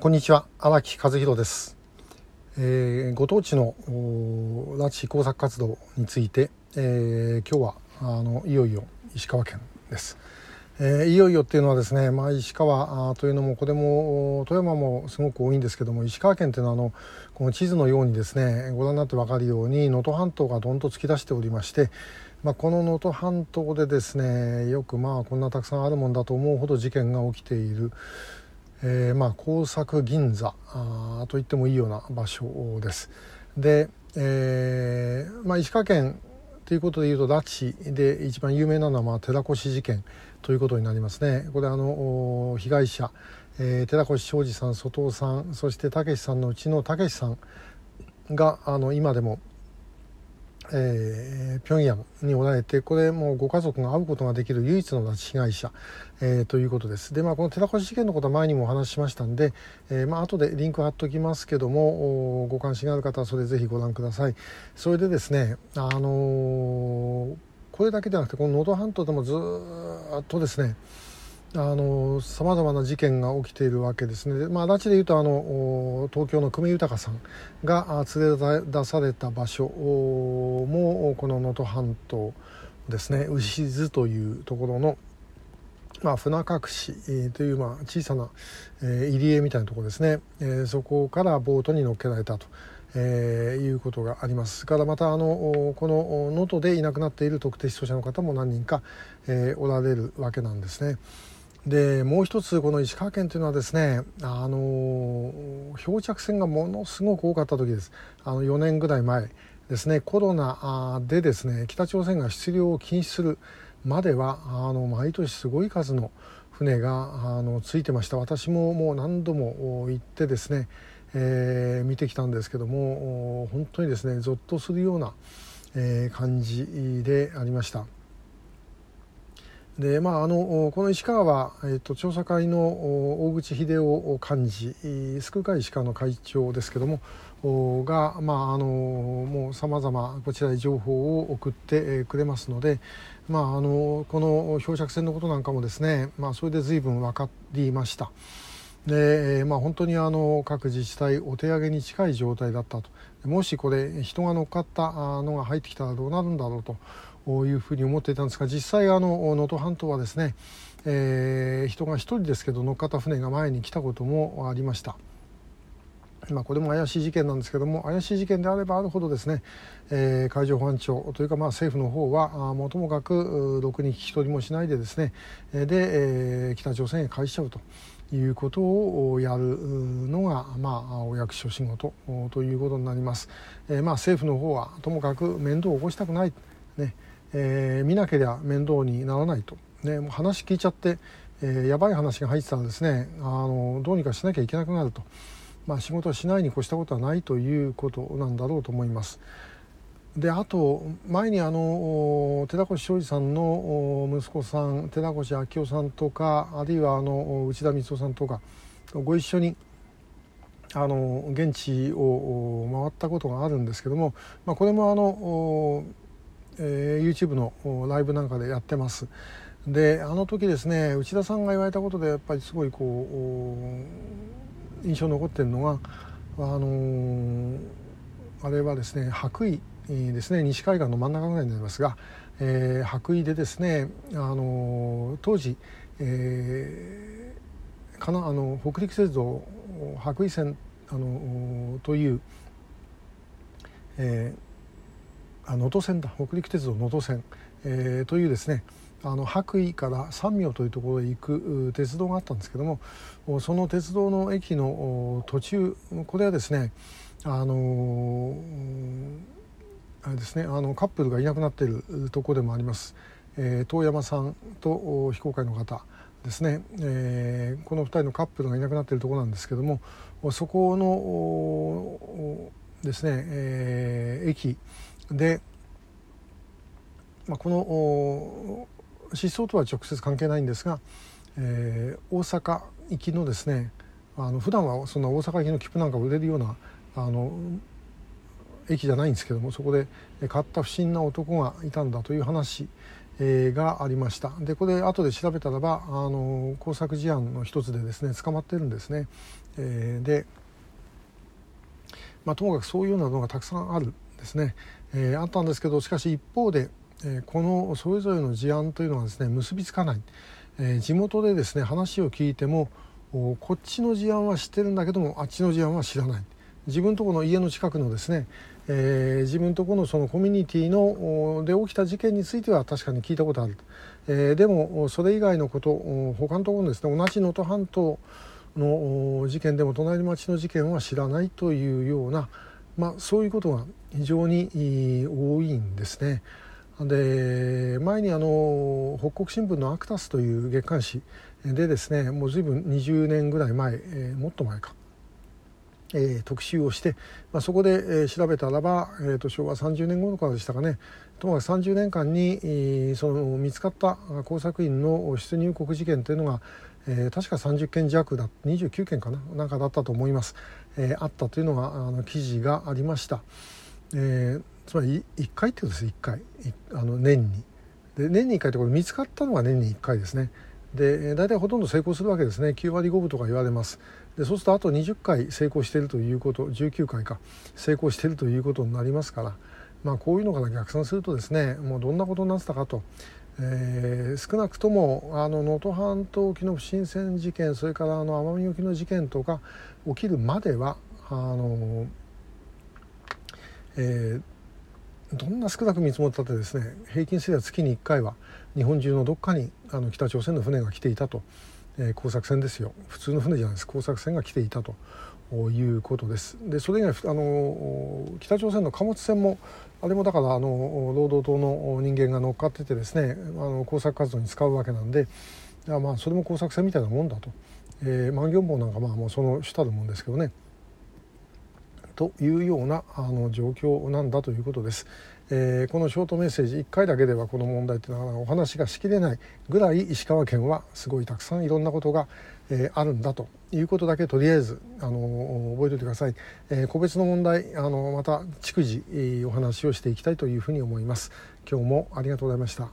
こんにちは。荒木和弘です、えー、ご当地の拉致工作活動について、えー、今日はあのいよいよ石川県です、えー、いよいよっていうのはですね、まあ、石川というのもこれも富山もすごく多いんですけども石川県っていうのはあのこの地図のようにですねご覧になって分かるように能登半島がどんと突き出しておりましてまあ、この能登半島でですねよくまあこんなたくさんあるもんだと思うほど事件が起きている、えー、まあ工作銀座あと言ってもいいような場所です。で、えーまあ、石川県ということでいうと拉致で一番有名なのはまあ寺越事件ということになりますね。これあの被害者、えー、寺越昌司さん外尾さんそして武さんのうちの武さんがあの今でもえー、平壌におられてこれもうご家族が会うことができる唯一の拉致被害者、えー、ということです。でまあこの寺越事件のことは前にもお話ししましたんで、えー、まあ後でリンク貼っときますけどもご関心がある方はそれぜひご覧ください。それでですねあのー、これだけではなくてこの能登半島でもずっとですねさまざまな事件が起きているわけですね、まあ、拉致でいうとあの東京の久米豊さんが連れ出された場所もこの能登半島ですね牛津というところの、まあ、船隠しというまあ小さな、入り江みたいなところですね、え、そこからボートに乗っけられたと。えー、いうことがありますからまたあのこの能登でいなくなっている特定失踪者の方も何人か、えー、おられるわけなんですね。でもう一つこの石川県というのはですねあの漂着船がものすごく多かった時です。あの4年ぐらい前ですね。コロナでですね北朝鮮が出漁を禁止するまではあの毎年すごい数の船があのついてました。私ももう何度も行ってですね、えー、見てきたんですけども本当にですねぞっとするような、え、感じでありました。でまあ、あのこの石川は、えーと、調査会の大口秀夫幹事救う会石川の会長ですけどもが、まあ、あのもうさまざまこちらに情報を送ってくれますので、まあ、あのこの漂着船のことなんかもですね、まあ、それで随分分かりました。でまあ、本当にあの各自治体お手上げに近い状態だったともしこれ人が乗っかったのが入ってきたらどうなるんだろうというふうに思っていたんですが実際あの能登半島はですね、えー、人が1人ですけど乗っかった船が前に来たこともありました。まあ、これも怪しい事件なんですけども怪しい事件であればあるほどですね、えー、海上保安庁というかまあ政府の方はあもともかくろくに聞き取りもしないでですねで、えー、北朝鮮へ返しちゃうということをやるのが、まあ、お役所仕事ということになります。えー、まあ、政府の方はともかく面倒を起こしたくない、ねえー、見なければ面倒にならないと、ね、もう話聞いちゃって、えー、やばい話が入ってたらですね。あのどうにかしなきゃいけなくなると、まあ、仕事をしないに越したことはないということなんだろうと思います。であと前にあの寺越昌司さんの息子さん寺越明夫さんとかあるいはあの内田光夫さんとかご一緒にあの現地を回ったことがあるんですけども、まあ、これもあのえー、YouTube のライブなんかでやってます。であの時ですね内田さんが言われたことでやっぱりすごいこう印象残ってるのがあのー、あれはですね白衣ですね西海岸の真ん中ぐらいになりますが、えー、白衣でですね、あのー、当時、えー、かなあの北陸鉄道白衣線、あのという、えー、能登線だ。北陸鉄道能登線、えー、というですねあの白衣から三明というところへ行く鉄道があったんですけどもその鉄道の駅の途中これはですねあのあれですねあのカップルがいなくなっているところでもあります、えー、遠山さんと非公開の方ですね、えー、この2人のカップルがいなくなっているところなんですけどもそこのですね、えー、駅で、まあ、この失踪とは直接関係ないんですが、えー、大阪行きのですねあの普段はそんな大阪行きの切符なんか売れるようなあの駅じゃないんですけどもそこで買った不審な男がいたんだという話えー、がありました。でこれ後で調べたらばあの工作事案の一つでですね捕まってるんですね、えー、で、まあ、ともかくそういうようなのがたくさんあるんですね、えー、あったんですけどしかし一方で、えこのそれぞれの事案というのはですね結びつかない、え地元でですね話を聞いてもこっちの事案は知ってるんだけどもあっちの事案は知らない。自分とこの家の近くのですね、えー、自分とこのそのコミュニティので起きた事件については確かに聞いたことある、えー、でもそれ以外のこと他のところのですね同じ能登半島の事件でも隣町の事件は知らないというような、まあ、そういうことが非常に多いんですね。で前にあの北国新聞の「アクタス」という月刊誌でですねもう随分20年ぐらい前、えー、もっと前かえー、特集をして、まあ、そこで、えー、調べたらば、えーと、昭和30年頃からでしたかねともかく30年間に、えー、その見つかった工作員の出入国事件というのが、えー、確か30件弱だ29件かななんかだったと思います、えー、あったというのがあの記事がありました、えー、つまり1回ってことです1回。あの年に。で年に1回ってこれ見つかったのが年に1回ですね。で大体ほとんど成功するわけですね。9割5分とか言われます。でそうするとあと20回成功しているということ19回か成功しているということになりますから、まあ、こういうのから逆算するとですねもうどんなことになってたかと、えー、少なくとも能登半島沖の不審船事件それからあの奄美沖の事件とか起きるまではあの、えーどんな少なく見積もったってですね平均すれば月に1回は日本中のどっかにあの北朝鮮の船が来ていたとえー、工作船ですよ。普通の船じゃないです。工作船が来ていたということです。でそれ以外あの北朝鮮の貨物船もあれもだからあの労働党の人間が乗っかっててですねあの工作活動に使うわけなんでまあそれも工作船みたいなもんだと、えー、万行本なんかまあもうその主たるもんですけどねというようなあの状況なんだということです。えー、このショートメッセージ1回だけではこの問題というのはお話がしきれないぐらい石川県はすごいたくさんいろんなことが、えー、あるんだということだけとりあえず、あの覚えておいてください、えー、個別の問題、あのまた逐次、お話をしていきたいというふうに思います。今日もありがとうございました。